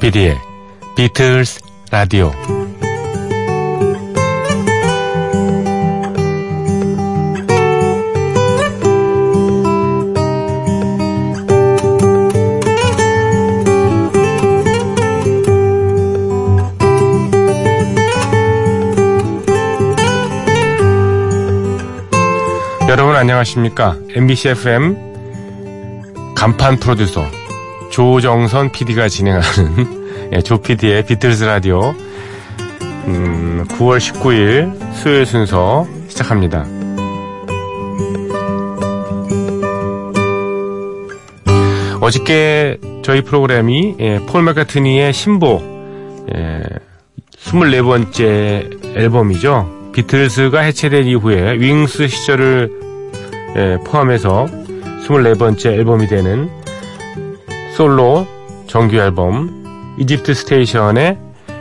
조피디의 비틀스 라디오. 여러분 안녕하십니까? MBC FM 간판 프로듀서 조정선 PD가 진행하는 예, 조 PD의 비틀스 라디오 음, 9월 19일 수요일 순서 시작합니다. 어저께 저희 프로그램이 예, 폴 맥카트니의 신보 예, 24번째 앨범이죠. 비틀스가 해체된 이후에 윙스 시절을 예, 포함해서 24번째 앨범이 되는 솔로 정규 앨범 Egypt Station의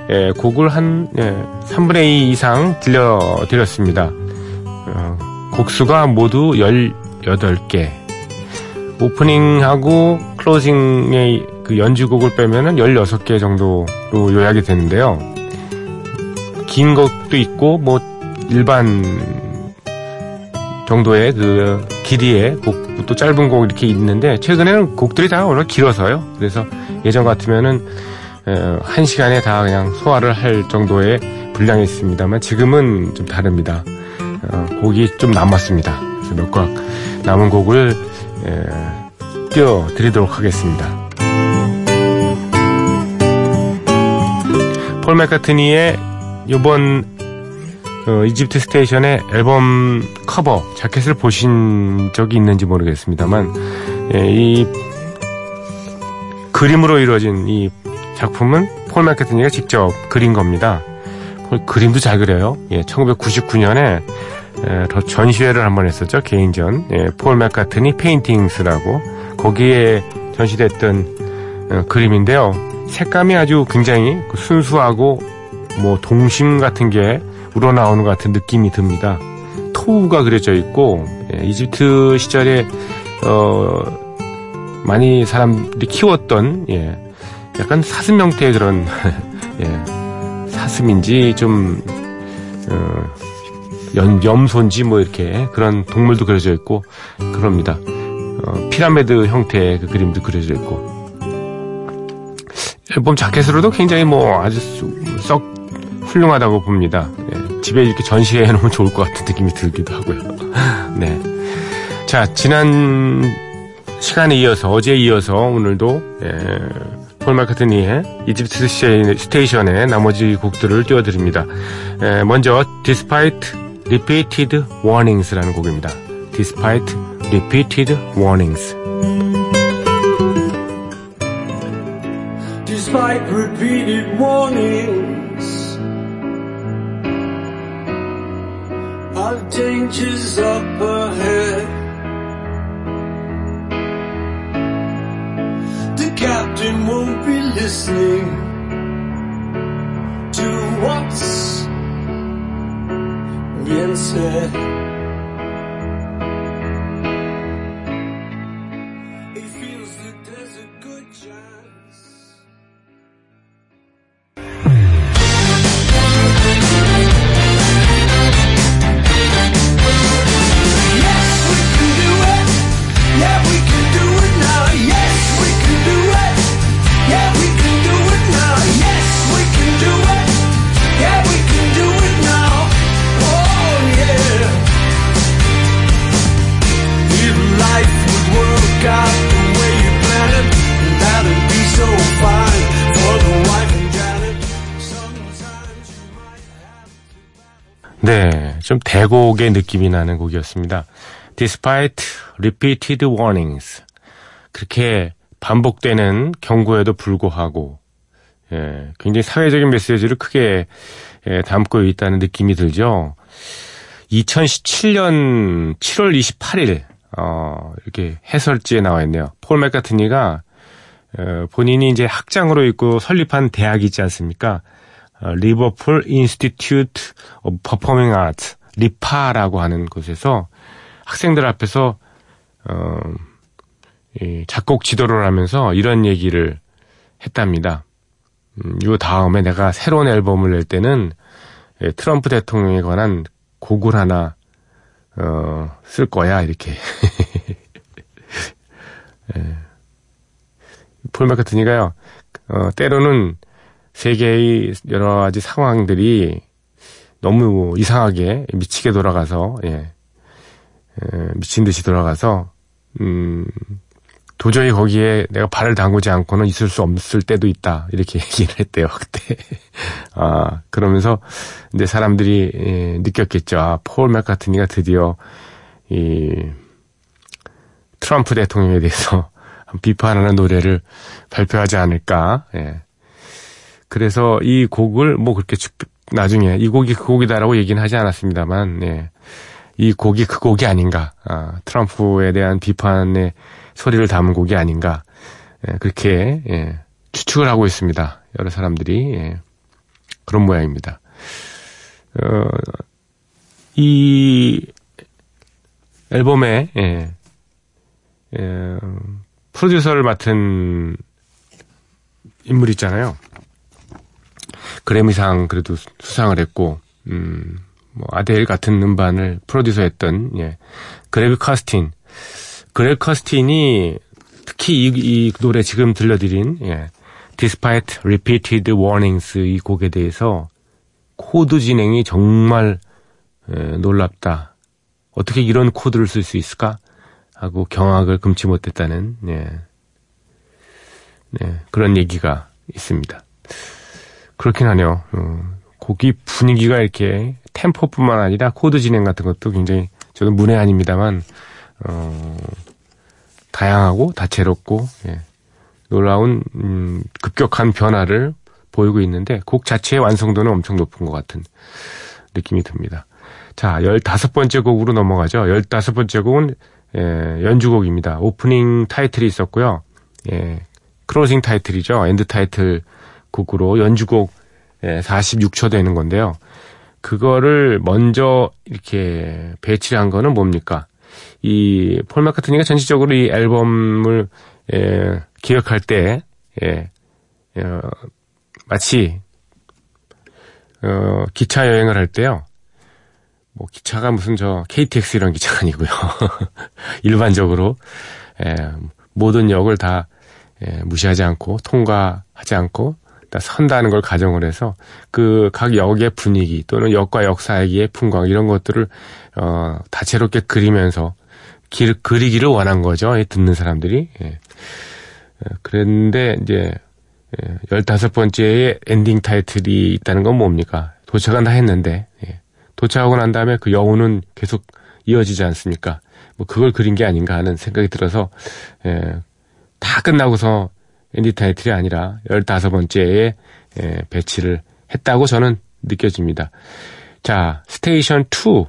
예, 곡을 한 예, 3분의 2 이상 들려드렸습니다. 어, 곡수가 모두 18개. 오프닝하고 클로징의 그 연주곡을 빼면은 16개 정도로 요약이 되는데요. 긴 것도 있고 뭐 일반 정도의 그 길이의 곡, 또 짧은 곡 이렇게 있는데 최근에는 곡들이 다 워낙 길어서요. 그래서 예전 같으면은 한 시간에 다 그냥 소화를 할 정도의 분량이 있습니다만 지금은 좀 다릅니다. 어, 곡이 좀 남았습니다. 그래서 몇 곡 남은 곡을 띄워드리도록 하겠습니다. 폴 맥카트니의 이번 어, Egypt Station의 앨범 커버 자켓을 보신 적이 있는지 모르겠습니다,만 예, 이 그림으로 이루어진 이 작품은 폴 맥카트니가 직접 그린 겁니다. 그림도 잘 그려요. 예, 1999년에 예, 전시회를 한번 했었죠. 개인전. 예, Paul McCartney Paintings라고 거기에 전시됐던 어, 그림인데요. 색감이 아주 굉장히 순수하고 뭐 동심 같은 게 우러나오는 것 같은 느낌이 듭니다. 토우가 그려져 있고 예, 이집트 시절에 어, 많이 사람들이 키웠던 예, 약간 사슴 형태의 그런 예, 사슴인지 좀 어, 연, 염소인지 뭐 이렇게 그런 동물도 그려져 있고 그럽니다. 어, 피라미드 형태의 그 그림도 그려져 있고 앨범 자켓으로도 굉장히 뭐 아주 썩 훌륭하다고 봅니다. 예, 집에 이렇게 전시해 놓으면 좋을 것 같은 느낌이 들기도 하고요. 네. 자, 지난 시간에 이어서, 어제에 이어서 오늘도, 예, 폴 마카트니의 Egypt Station의 나머지 곡들을 띄워드립니다. 예, 먼저, Despite Repeated Warnings라는 곡입니다. Despite Repeated Warnings. Despite repeated warnings dangers up ahead. The captain won't be listening to what's being said. 좀 대곡의 느낌이 나는 곡이었습니다. Despite repeated warnings. 그렇게 반복되는 경고에도 불구하고, 예, 굉장히 사회적인 메시지를 크게 예, 담고 있다는 느낌이 들죠. 2017년 7월 28일, 어, 이렇게 해설지에 나와 있네요. 폴 맥카트니가 어, 본인이 이제 학장으로 있고 설립한 대학이 있지 않습니까? 어, Liverpool Institute of Performing Art LIPA라고 하는 곳에서 학생들 앞에서 어, 이 작곡 지도를 하면서 이런 얘기를 했답니다. 음, 요 다음에 내가 새로운 앨범을 낼 때는 예, 트럼프 대통령에 관한 곡을 하나 어, 쓸 거야 이렇게. 예. 폴 마카트니가요. 어, 때로는 세계의 여러 가지 상황들이 너무 이상하게 미치게 돌아가서 예. 에, 미친 듯이 돌아가서 음 도저히 거기에 내가 발을 담그지 않고는 있을 수 없을 때도 있다 이렇게 얘기를 했대요 그때 아 그러면서 이제 사람들이 예, 느꼈겠죠 아 폴 맥카트니가 드디어 이 트럼프 대통령에 대해서 비판하는 노래를 발표하지 않을까 예. 그래서 이 곡을 뭐 그렇게 나중에 이 곡이 그 곡이다라고 얘기는 하지 않았습니다만, 예. 이 곡이 그 곡이 아닌가, 아, 트럼프에 대한 비판의 소리를 담은 곡이 아닌가, 예, 그렇게, 예, 추측을 하고 있습니다. 여러 사람들이, 예, 그런 모양입니다. 어, 이 앨범에, 예, 예, 프로듀서를 맡은 인물 있잖아요. 그래미상 그래도 수상을 했고, 음, 뭐 아델 같은 음반을 프로듀서했던 예, 그레그 카스틴. 그레그 카스틴이 특히 이, 이 노래 지금 들려드린 예, Despite Repeated Warnings 이 곡에 대해서 코드 진행이 정말 예, 놀랍다. 어떻게 이런 코드를 쓸 수 있을까? 하고 경악을 금치 못했다는 예, 네, 그런 얘기가 있습니다. 그렇긴 하네요. 어, 곡이 분위기가 이렇게 템포뿐만 아니라 코드 진행 같은 것도 굉장히 저는 문외 아닙니다만 어, 다양하고 다채롭고 예, 놀라운 음, 급격한 변화를 보이고 있는데 곡 자체의 완성도는 엄청 높은 것 같은 느낌이 듭니다. 자, 15번째 곡으로 넘어가죠. 15번째 곡은 예, 연주곡입니다. 오프닝 타이틀이 있었고요. 예, 클로징 타이틀이죠. end 타이틀 곡으로 연주곡 46초 되는 건데요. 그거를 먼저 이렇게 배치를 한 거는 뭡니까? 이 폴 마카트니가 전체적으로 이 앨범을 예, 기획할 때 예, 어, 마치 어, 기차 여행을 할 때요. 뭐 기차가 무슨 저 KTX 이런 기차가 아니고요. 일반적으로 예, 모든 역을 다 예, 무시하지 않고 통과하지 않고 선다는 걸 가정을 해서 그 각 역의 분위기 또는 역과 역 사이의 풍광 이런 것들을 어 다채롭게 그리면서 길, 그리기를 원한 거죠. 듣는 사람들이. 예. 어, 그랬는데 이제 예, 15번째의 엔딩 타이틀이 있다는 건 뭡니까? 도착은 다 했는데 예. 도착하고 난 다음에 그 여운은 계속 이어지지 않습니까? 뭐 그걸 그린 게 아닌가 하는 생각이 들어서 예, 다 끝나고서 엔딩 타이틀이 아니라 15번째에 예, 배치를 했다고 저는 느껴집니다. 자, 스테이션 2.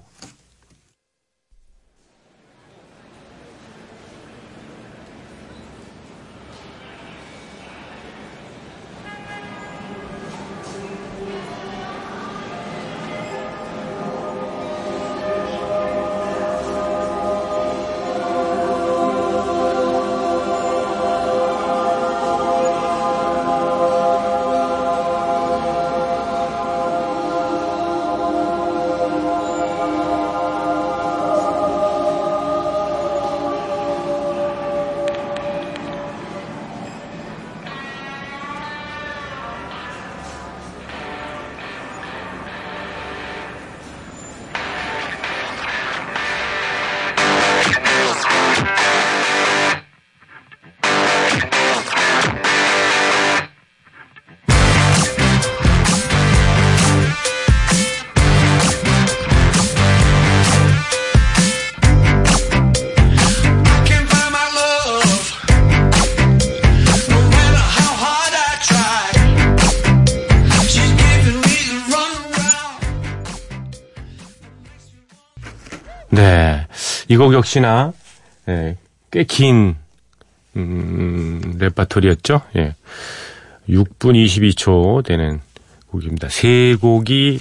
이곡 역시나, 예, 꽤 긴, 음, 레파토리였죠. 예. 6분 22초 되는 곡입니다. 세 곡이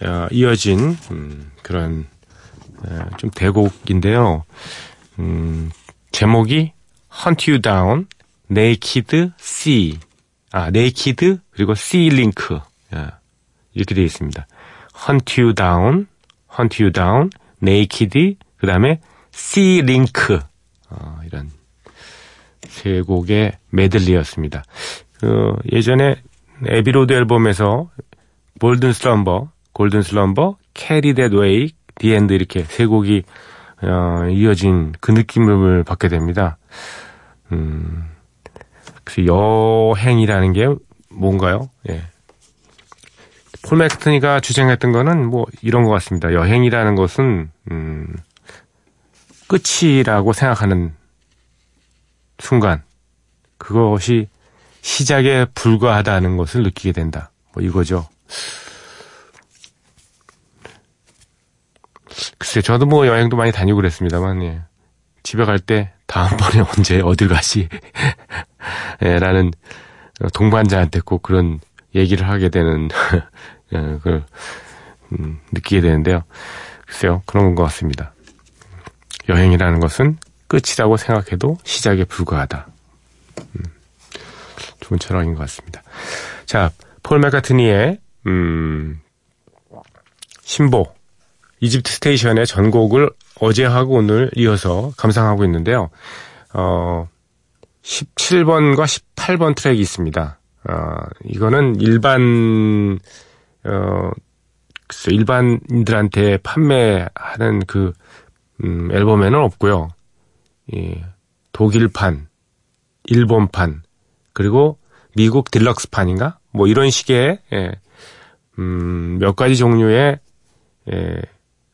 어, 이어진 음, 그런 어, 좀 대곡인데요. 음, 제목이 Hunt You Down, Naked C. 아, Naked 그리고 C-Link 이렇게 되어 있습니다. Hunt You Down, Hunt You Down, Naked, 그 다음에 C-Link 어, 이런 세 곡의 메들리였습니다. 그 예전에 Abbey Road 앨범에서 Golden Slumber, Golden Slumber, Carry That Weight, The End 이렇게 세 곡이 어, 이어진 그 느낌을 받게 됩니다. 음, 그래서 여행이라는 게 뭔가요? 예. 폴 맥트니가 주장했던 거는 뭐 이런 것 같습니다. 여행이라는 것은 음, 끝이라고 생각하는 순간 그것이 시작에 불과하다는 것을 느끼게 된다. 뭐 이거죠. 글쎄, 저도 뭐 여행도 많이 다니고 그랬습니다만, 예. 집에 갈 때 다음번에 언제 어딜 가시? 예, 라는 동반자한테 꼭 그런 얘기를 하게 되는, 예, 그걸, 음, 느끼게 되는데요. 글쎄요, 그런 것 같습니다. 여행이라는 것은 끝이라고 생각해도 시작에 불과하다. 음, 좋은 철학인 것 같습니다. 자, 폴 맥카트니의, 음, 신보, Egypt Station의 전곡을 어제 하고 오늘 이어서 감상하고 있는데요. 어, 17번과 18번 트랙이 있습니다. 어, 이거는 일반, 어, 일반인들한테 판매하는 그, 음, 앨범에는 없고요. 예, 독일판, 일본판, 그리고 미국 딜럭스판인가? 뭐 이런 식의, 예, 음, 몇 가지 종류의, 예,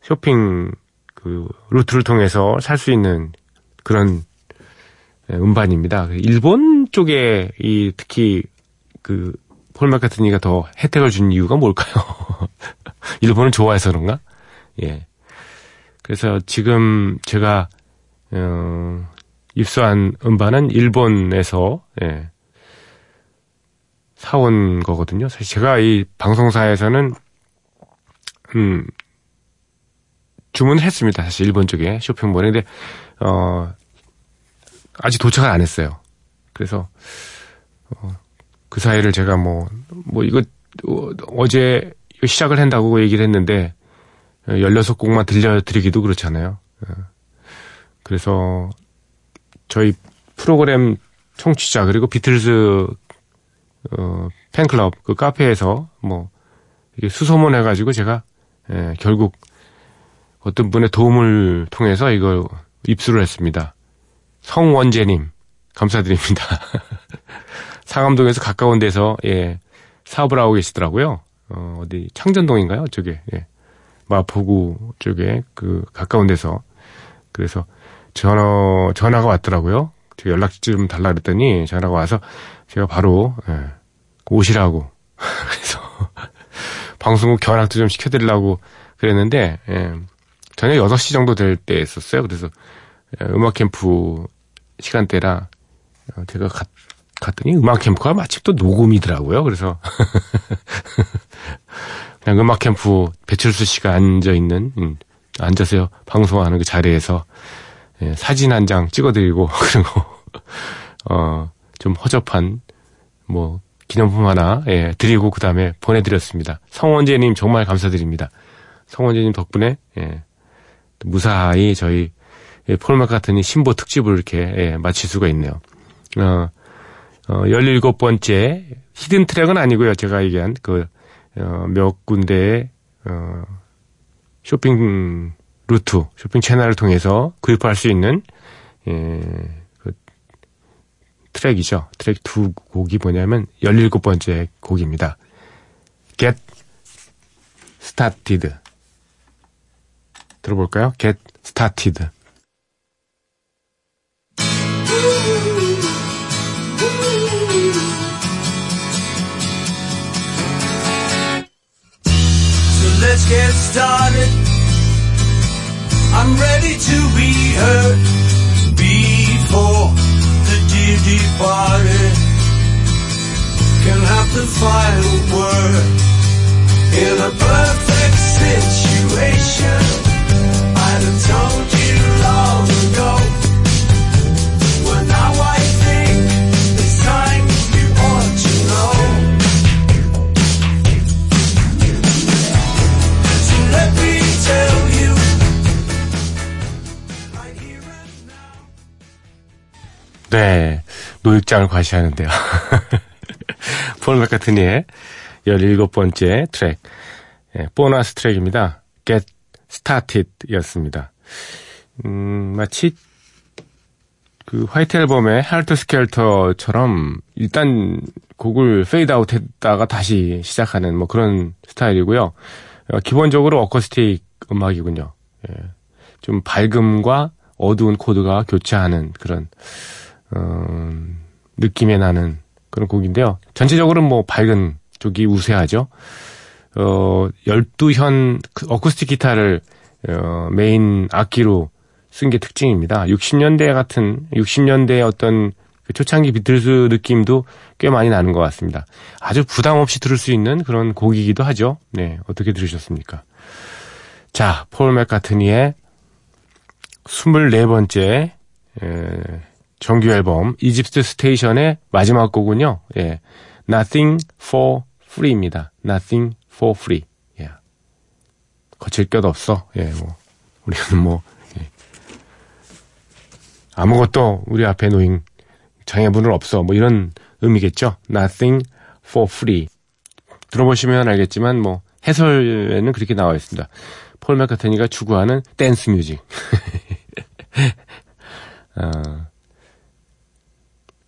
쇼핑 그 루트를 통해서 살 수 있는 그런 예, 음반입니다. 일본 쪽에 이 특히 그 폴 마카트니가 더 혜택을 준 이유가 뭘까요? 일본을 좋아해서 그런가? 예. 그래서 지금 제가 어, 입수한 음반은 일본에서 예, 사온 거거든요. 사실 제가 이 방송사에서는 음, 주문을 했습니다. 사실 일본 쪽에 쇼핑몰에. 근데, 어, 아직 도착을 안 했어요. 그래서, 어, 그 사이를 제가 뭐, 뭐 이거, 어, 어제 시작을 한다고 얘기를 했는데, 16곡만 들려드리기도 그렇잖아요. 어, 그래서, 저희 프로그램 청취자, 그리고 비틀즈, 어, 팬클럽, 그 카페에서, 뭐, 수소문 해가지고 제가, 예, 결국, 어떤 분의 도움을 통해서 이걸 입수를 했습니다. 성원재님, 감사드립니다. 상암동에서 가까운 데서, 예, 사업을 하고 계시더라고요. 어, 어디, 창전동인가요? 저게, 예. 마포구 쪽에, 그, 가까운 데서. 그래서, 전화, 전화가 왔더라고요. 제가 연락처 좀 달라 그랬더니, 전화가 와서, 제가 바로, 예, 오시라고. 그래서, 방송국 견학도 좀 시켜드리려고 그랬는데, 예, 저녁 6시 정도 될때 했었어요. 그래서 음악 캠프 시간대라 어, 제가 갔, 갔더니 음악 캠프가 마침 또 녹음이더라고요. 그래서 그냥 음악 캠프 배철수 씨가 앉아 있는 음, 앉아서 방송하는 그 자리에서 예, 사진 한 장 찍어드리고 그리고 어좀 허접한 뭐 기념품 하나 예, 드리고 그 다음에 보내드렸습니다. 성원재님 정말 감사드립니다. 성원재님 덕분에 예, 무사히 저희 폴 마카트니 신보 특집을 이렇게 예, 마칠 수가 있네요. 어, 어, 17번째 히든 트랙은 아니고요. 제가 얘기한 그, 어, 몇 군데의, 어, 쇼핑 루트, 쇼핑 채널을 통해서 구입할 수 있는, 예, 그 트랙이죠. 트랙 두 곡이 뭐냐면 17번째 곡입니다. Get Started. 들어볼까요? Get Started. Let's get started. I'm ready to be heard before the dear departed can have the final word in a perfect situation. I'd have told 노익장을 과시하는데요. 폴 맥카트니의 17번째 트랙, 예, 보너스 트랙입니다. Get Started 였습니다. 음, 마치 그 White 앨범의 Helter Skelter처럼 일단 곡을 페이드 아웃 했다가 다시 시작하는 뭐 그런 스타일이고요. 어, 기본적으로 어쿠스틱 음악이군요. 예. 좀 밝음과 어두운 코드가 교차하는 그런 어, 느낌에 나는 그런 곡인데요. 전체적으로는 뭐 밝은 쪽이 우세하죠. 어, 12현 어쿠스틱 기타를 어, 메인 악기로 쓴 게 특징입니다. 60년대 같은 60년대의 어떤 그 초창기 비틀스 느낌도 꽤 많이 나는 것 같습니다. 아주 부담 없이 들을 수 있는 그런 곡이기도 하죠. 네, 어떻게 들으셨습니까? 자, 폴 맥카트니의 24번째 에, 정규 앨범 Egypt Station의 마지막 곡은요. 예. Nothing for Free입니다. Nothing for Free. 예. 거칠 것 없어. 예, 뭐 우리는 뭐 예. 아무것도 우리 앞에 놓인 장애물은 없어. 뭐 이런 의미겠죠. Nothing for Free. 들어보시면 알겠지만 뭐 해설에는 그렇게 나와 있습니다. 폴 맥카트니가 추구하는 댄스 뮤직. 어,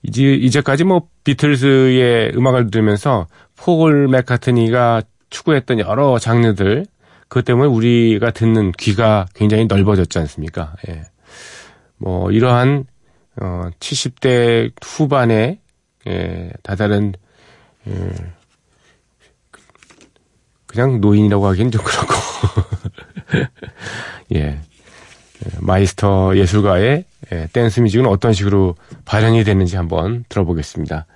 이제, 이제까지 뭐 비틀즈의 음악을 들으면서 폴 맥카트니가 추구했던 여러 장르들, 그것 때문에 우리가 듣는 귀가 굉장히 넓어졌지 않습니까? 예. 뭐, 이러한, 어, 70대 후반에, 예, 다다른, 예, 그냥 노인이라고 하기엔 좀 그렇고, 예. 마이스터 예술가의 예, 댄스 뮤직은 어떤 식으로 발현이 됐는지 한번 들어보겠습니다.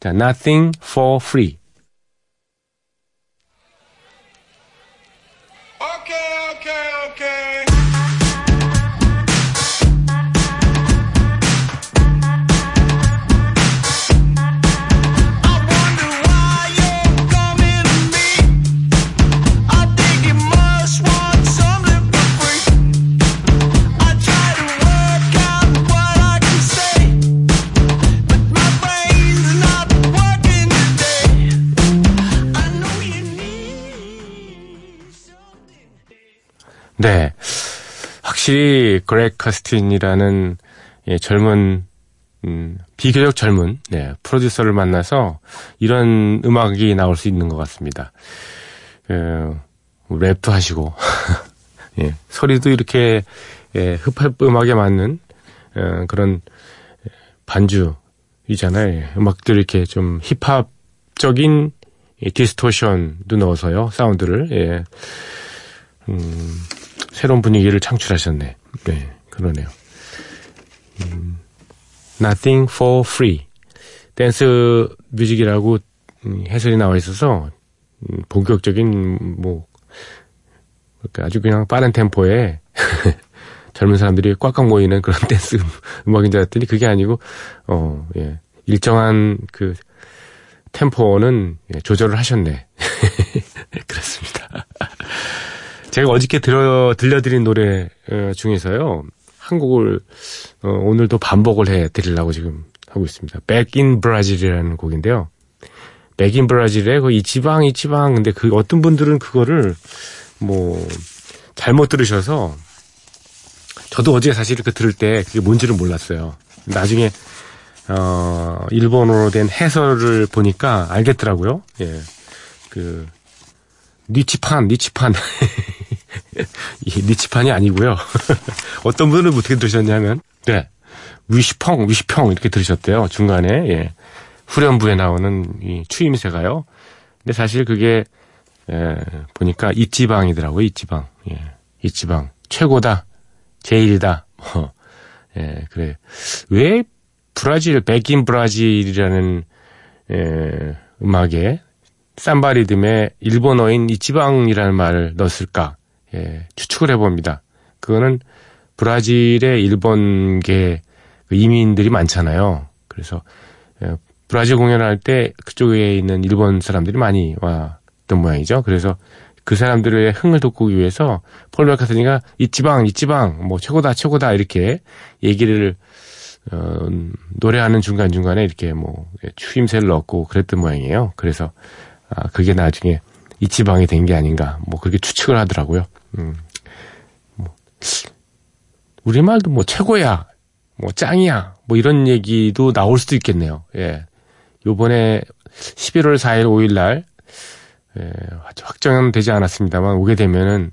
자, Nothing for Free. 네. 확실히 그렉 카스틴이라는 예, 젊은 음, 비교적 젊은 네, 프로듀서를 만나서 이런 음악이 나올 수 있는 것 같습니다. 어, 랩도 하시고 예, 소리도 이렇게 예, 힙합 음악에 맞는 어, 그런 반주이잖아요. 예, 음악들 이렇게 좀 힙합적인 이 distortion도 넣어서요 사운드를 예. 음, 새로운 분위기를 창출하셨네. 네, 그러네요. 음, Nothing for free. 댄스 뮤직이라고 음, 해설이 나와 있어서 음, 본격적인 뭐 그러니까 아주 그냥 빠른 템포에 젊은 사람들이 꽉꽉 모이는 그런 댄스 음악인 줄 알았더니 그게 아니고 어 예. 일정한 그 템포는 예, 조절을 하셨네. 그렇습니다. 제가 어저께 들어, 들려드린 노래 어, 중에서요. 한 곡을 어, 오늘도 반복을 해 드리려고 지금 하고 있습니다. Back in Brazil이라는 곡인데요. Back in Brazil의 그 이 지방 이 지방 근데 그 어떤 분들은 그거를 뭐 잘못 들으셔서 저도 어제 사실 그 들을 때 그게 뭔지를 몰랐어요. 나중에 어 일본어로 된 해설을 보니까 알겠더라고요. 예. 그 니치판, 니치판. 이 니치판이 아니고요. 어떤 분은 어떻게 들으셨냐면, 네. 위시펑, 위시펑 이렇게 들으셨대요. 중간에, 예. 후렴부에 나오는 이 추임새가요. 근데 사실 그게, 예, 보니까 이지방이더라고요, 이지방. 예. 이지방. 최고다. 제일이다. 뭐, 예, 그래. 왜 브라질, 백인 브라질이라는, 예, 음악에 삼바 리듬에 일본어인 이지방이라는 말을 넣었을까? 예, 추측을 해봅니다. 그거는 브라질의 일본계 그 이민들이 많잖아요. 그래서 예, 브라질 공연을 할 때 그쪽에 있는 일본 사람들이 많이 왔던 모양이죠. 그래서 그 사람들의 흥을 돋구기 위해서 폴 맥카트니가 이 지방, 이 지방, 뭐 최고다, 최고다 이렇게 얘기를 어, 노래하는 중간 중간에 이렇게 뭐 추임새를 넣고 그랬던 모양이에요. 그래서 아, 그게 나중에 이치방이 된 게 아닌가 뭐 그렇게 추측을 하더라고요. 음. 뭐, 우리 말도 뭐 최고야, 뭐 짱이야, 뭐 이런 얘기도 나올 수도 있겠네요. 예. 요번에 11월 4일, 5일 날 예, 확정은 되지 않았습니다만 오게 되면은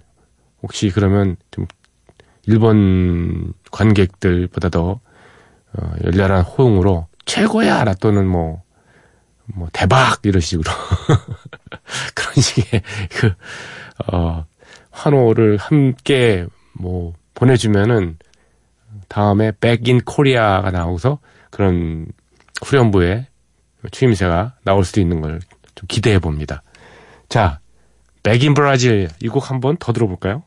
혹시 그러면 좀 일본 관객들보다 더 어, 열렬한 호응으로 최고야 라 또는 뭐, 뭐 대박 이런 식으로 그런 식의 그 어, 환호를 함께 뭐 보내주면은 다음에 in Korea가 나오고서 그런 후렴부에 추임새가 나올 수도 있는 걸 좀 기대해 봅니다. 자, in Brazil 이곡 한번 더 들어볼까요?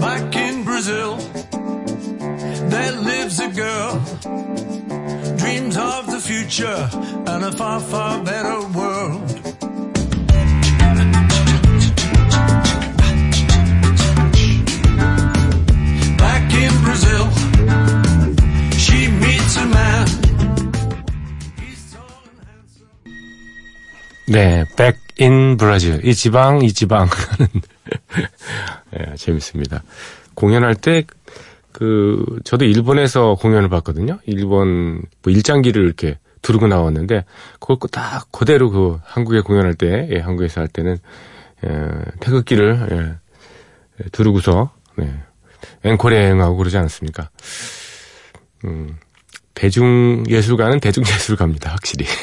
Back in Brazil, there lives a girl. Dreams of the future and a far, far better world. 네, in Brazil. 이 지방, 이 지방. 예, 재밌습니다. 공연할 때, 그, 저도 일본에서 공연을 봤거든요. 일본, 뭐, 일장기를 이렇게 두르고 나왔는데, 그걸 딱 그대로 그, 한국에 공연할 때, 예, 한국에서 할 때는, 예, 태극기를, 예, 예, 두르고서, 네, 앵콜 여행하고 그러지 않았습니까? 음, 대중예술가는 대중예술가입니다, 확실히.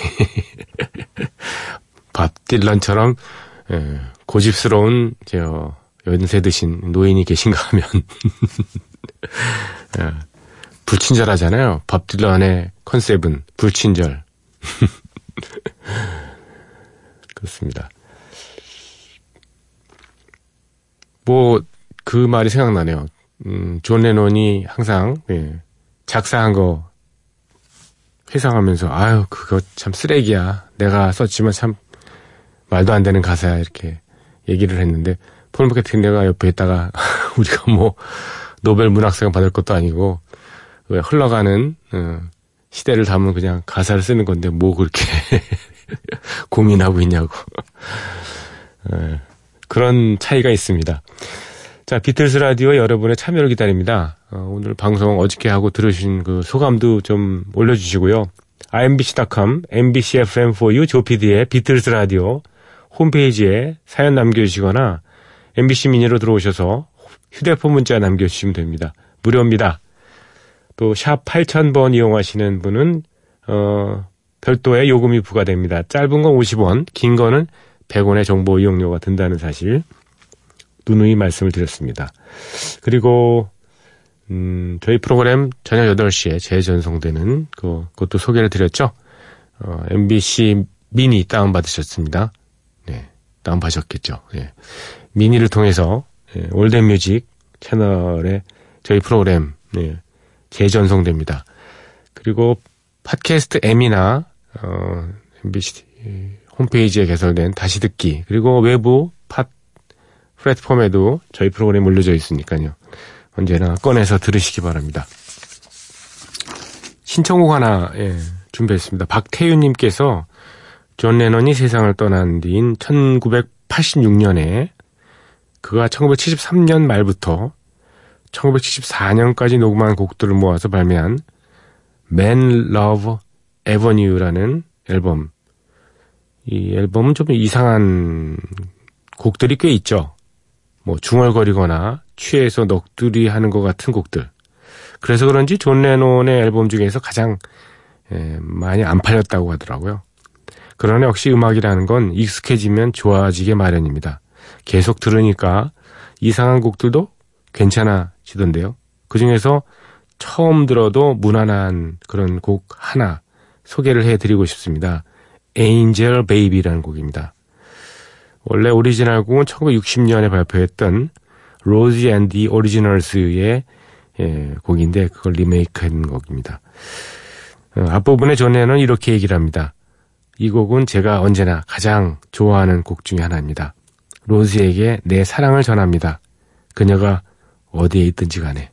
밥 딜런처럼 예, 고집스러운 저 연세 드신 노인이 계신가 하면 예, 불친절하잖아요. 밥 딜런의 컨셉은 불친절. 그렇습니다. 뭐 그 말이 생각나네요. 음, 존 레논이 항상 예, 작사한 거 회상하면서 아유 그거 참 쓰레기야. 내가 썼지만 참 말도 안 되는 가사야 이렇게 얘기를 했는데 폴 매카트니가 옆에 있다가 우리가 뭐 노벨 문학상 받을 것도 아니고 왜 흘러가는 어, 시대를 담은 그냥 가사를 쓰는 건데 뭐 그렇게 고민하고 있냐고 예, 그런 차이가 있습니다. 자 비틀스 라디오 여러분의 참여를 기다립니다. 어, 오늘 방송 어저께 하고 들으신 그 소감도 좀 올려주시고요. imbc.com, mbcfm4u 조피디의 비틀스 라디오 홈페이지에 사연 남겨주시거나 MBC 미니로 들어오셔서 휴대폰 문자 남겨주시면 됩니다. 무료입니다. 또 샵 8000번 이용하시는 분은 어, 별도의 요금이 부과됩니다. 짧은 건 50원, 긴 거는 100원의 정보 이용료가 든다는 사실 누누이 말씀을 드렸습니다. 그리고 음, 저희 프로그램 저녁 8시에 재전송되는 그, 그것도 소개를 드렸죠. 어, MBC 미니 다운받으셨습니다. 네, 다운받으셨겠죠. 예. 미니를 통해서 예, 올덴 뮤직 채널에 저희 프로그램 예, 재전송됩니다. 그리고 팟캐스트 M이나 어, MBC 홈페이지에 개설된 다시 듣기 그리고 외부 팟 플랫폼에도 저희 프로그램 올려져 있으니까요. 언제나 꺼내서 들으시기 바랍니다. 신청곡 하나 예, 준비했습니다. 박태윤님께서 존 레넌이 세상을 떠난 뒤인 1986년에 그가 1973년 말부터 1974년까지 녹음한 곡들을 모아서 발매한 Menlove Avenue라는 앨범. 이 앨범은 좀 이상한 곡들이 꽤 있죠. 뭐 중얼거리거나 취해서 넋두리 하는 것 같은 곡들. 그래서 그런지 존 레논의 앨범 중에서 가장 에, 많이 안 팔렸다고 하더라고요. 그러나 역시 음악이라는 건 익숙해지면 좋아지게 마련입니다. 계속 들으니까 이상한 곡들도 괜찮아지던데요. 그 중에서 처음 들어도 무난한 그런 곡 하나 소개를 해드리고 싶습니다. Angel Baby라는 곡입니다. 원래 오리지널 곡은 1960년에 발표했던 Rosie and the Originals의 예, 곡인데 그걸 리메이크한 곡입니다. 어, 앞부분에 존 레논은 이렇게 얘기를 합니다. 이 곡은 제가 언제나 가장 좋아하는 곡 중에 하나입니다. 로지에게 내 사랑을 전합니다. 그녀가 어디에 있든지 간에.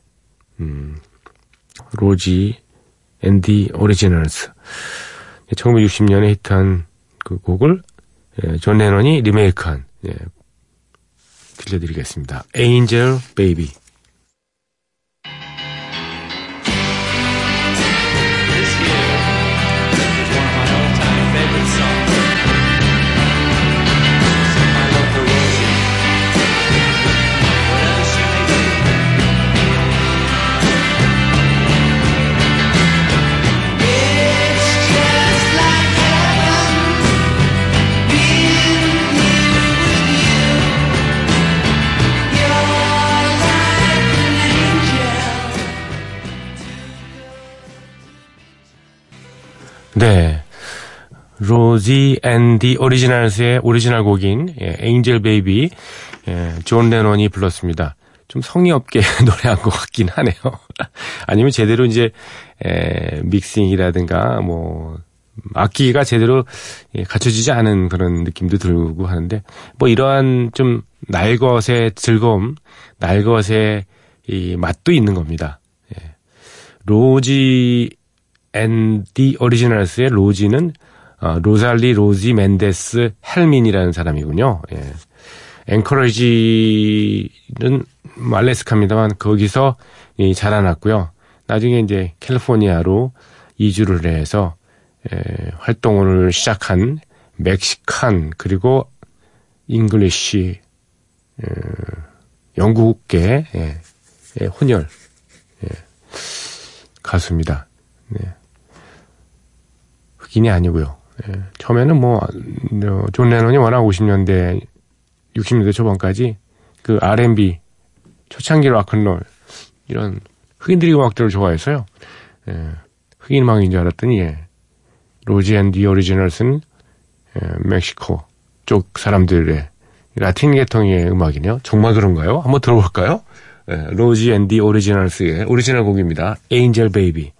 음, 로지 앤디 오리지널스. 1960년에 히트한 그 곡을 예, 존 레논이 리메이크한 예, 들려드리겠습니다. Angel Baby. Rosie and the Originals의 오리지널 곡인 예, Angel Baby 예, 존 레논이 불렀습니다. 좀 성의 없게 노래한 것 같긴 하네요. 아니면 제대로 이제 에, 믹싱이라든가 뭐 악기가 제대로 예, 갖춰지지 않은 그런 느낌도 들고 하는데 뭐 이러한 좀 날것의 즐거움, 날것의 이 맛도 있는 겁니다. 예. Rosie and the Originals의 로지는 어, 로살리 로지 멘데스 햄린이라는 사람이군요. 예. 앵커리지는 뭐 알래스카입니다만 거기서 이 자라났고요. 나중에 이제 캘리포니아로 이주를 해서 에, 활동을 시작한 멕시칸 그리고 English 에, 영국계 예, 예, 혼혈 예, 가수입니다. 네. 흑인이 아니고요. 예, 처음에는 뭐, 어, 존 레논이 워낙 50년대, 60년대 초반까지 그 R&B, 초창기 락큰롤, 이런 흑인들이 음악들을 좋아해서요. 예, 흑인 음악인 줄 알았더니, 예, Rosie and the Originals는 예, 멕시코 쪽 사람들의 라틴 계통의 음악이네요. 정말 그런가요? 한번 들어볼까요? 예, Rosie and the Originals의 오리지널 곡입니다. Angel Baby.